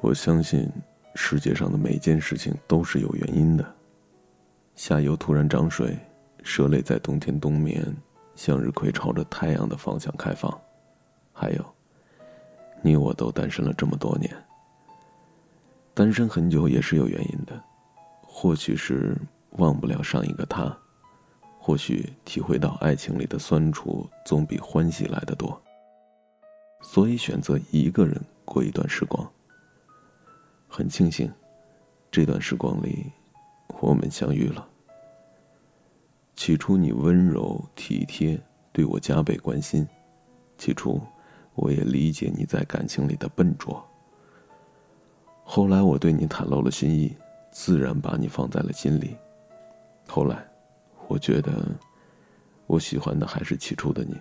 我相信，世界上的每件事情都是有原因的。下游突然涨水，蛇类在冬天冬眠，向日葵朝着太阳的方向开放。还有，你我都单身了这么多年。单身很久也是有原因的，或许是忘不了上一个他，或许体会到爱情里的酸楚总比欢喜来的多，所以选择一个人过一段时光。很庆幸，这段时光里，我们相遇了。起初你温柔体贴，对我加倍关心；起初，我也理解你在感情里的笨拙。后来我对你袒露了心意，自然把你放在了心里。后来，我觉得，我喜欢的还是起初的你。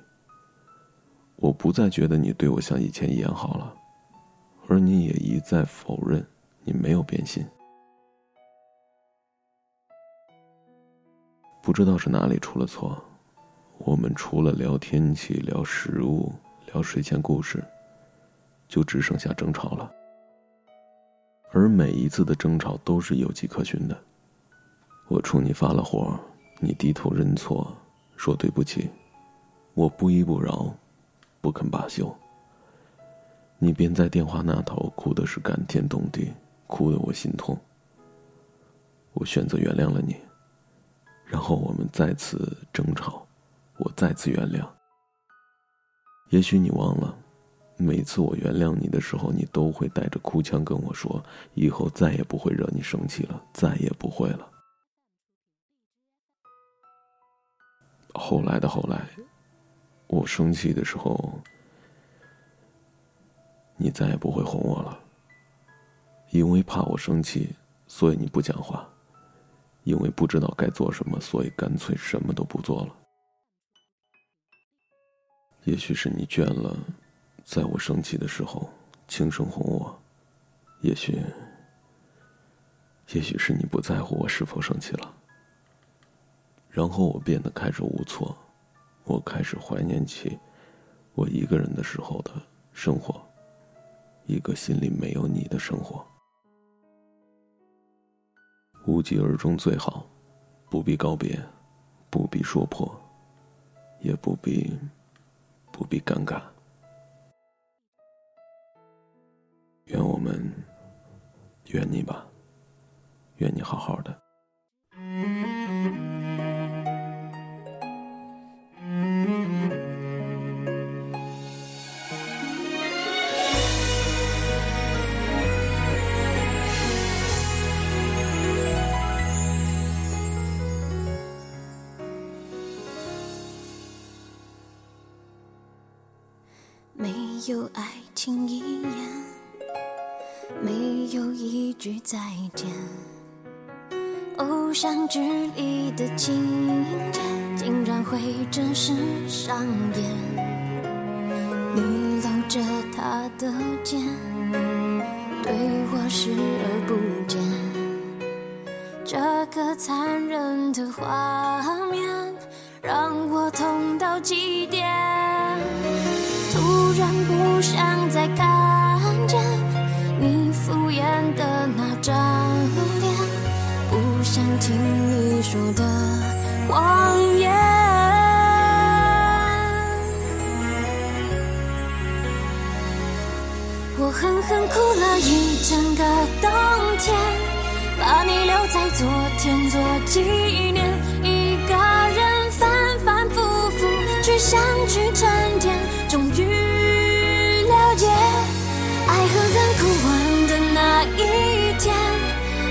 我不再觉得你对我像以前一样好了，而你也一再否认。你没有变心，不知道是哪里出了错。我们除了聊天气、聊食物、聊睡前故事，就只剩下争吵了。而每一次的争吵都是有迹可循的。我冲你发了火，你低头认错，说对不起，我不依不饶，不肯罢休。你便在电话那头哭的是感天动地。哭得我心痛。我选择原谅了你，然后我们再次争吵，我再次原谅。也许你忘了，每次我原谅你的时候，你都会带着哭腔跟我说：“以后再也不会惹你生气了，再也不会了。”后来的后来，我生气的时候，你再也不会哄我了。因为怕我生气，所以你不讲话；因为不知道该做什么，所以干脆什么都不做了。也许是你倦了，在我生气的时候轻声哄我；也许，也许是你不在乎我是否生气了。然后我变得开始无措，我开始怀念起我一个人的时候的生活，一个心里没有你的生活。无疾而终最好，不必告别，不必说破，也不必，不必尴尬。愿我们，愿你吧，愿你好好的。有爱情一眼，没有一句再见。偶像剧里的情节，竟然会真实上演。你搂着他的肩，对我视而不见。这个残忍的画面，让我痛到极点。突然不想再看见你敷衍的那张脸，不想听你说的谎言。我狠狠哭了一整个冬天，把你留在昨天做纪念。想去沉淀，终于了解，爱和恨哭完的那。一天，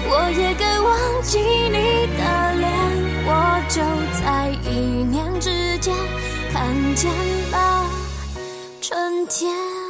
我也该忘记你的脸，我就在一念之间看见了春天。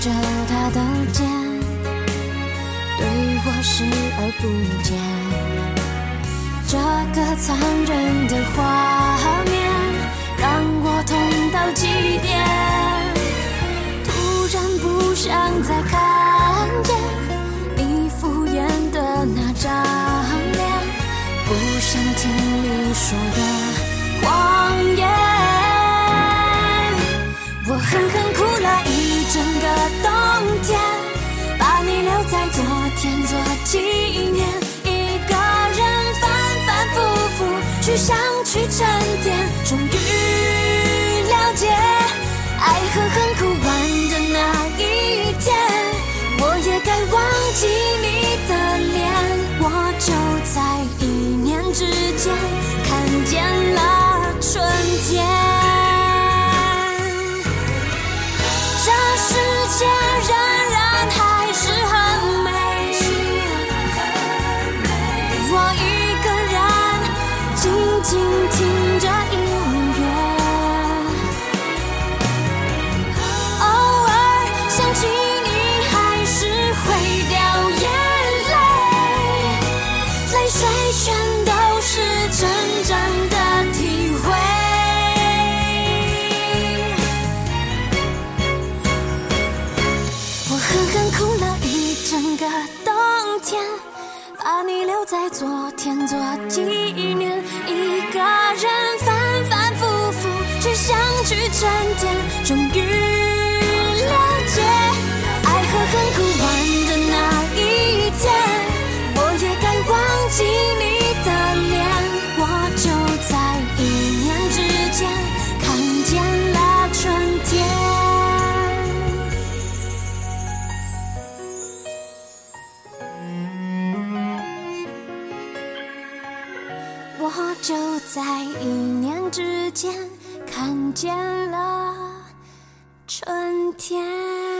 着他的肩，对我视而不见。这个残忍的画面让我痛到极点，突然不想再看见你敷衍的那张脸，不想听你说的去想去沉淀，终于了解，爱和恨哭完的那一天，我也该忘记你的脸。我就在一念之间天，把你留在昨天做纪念。一个人反反复复去想去沉淀，终于我就在一念之间看见了春天。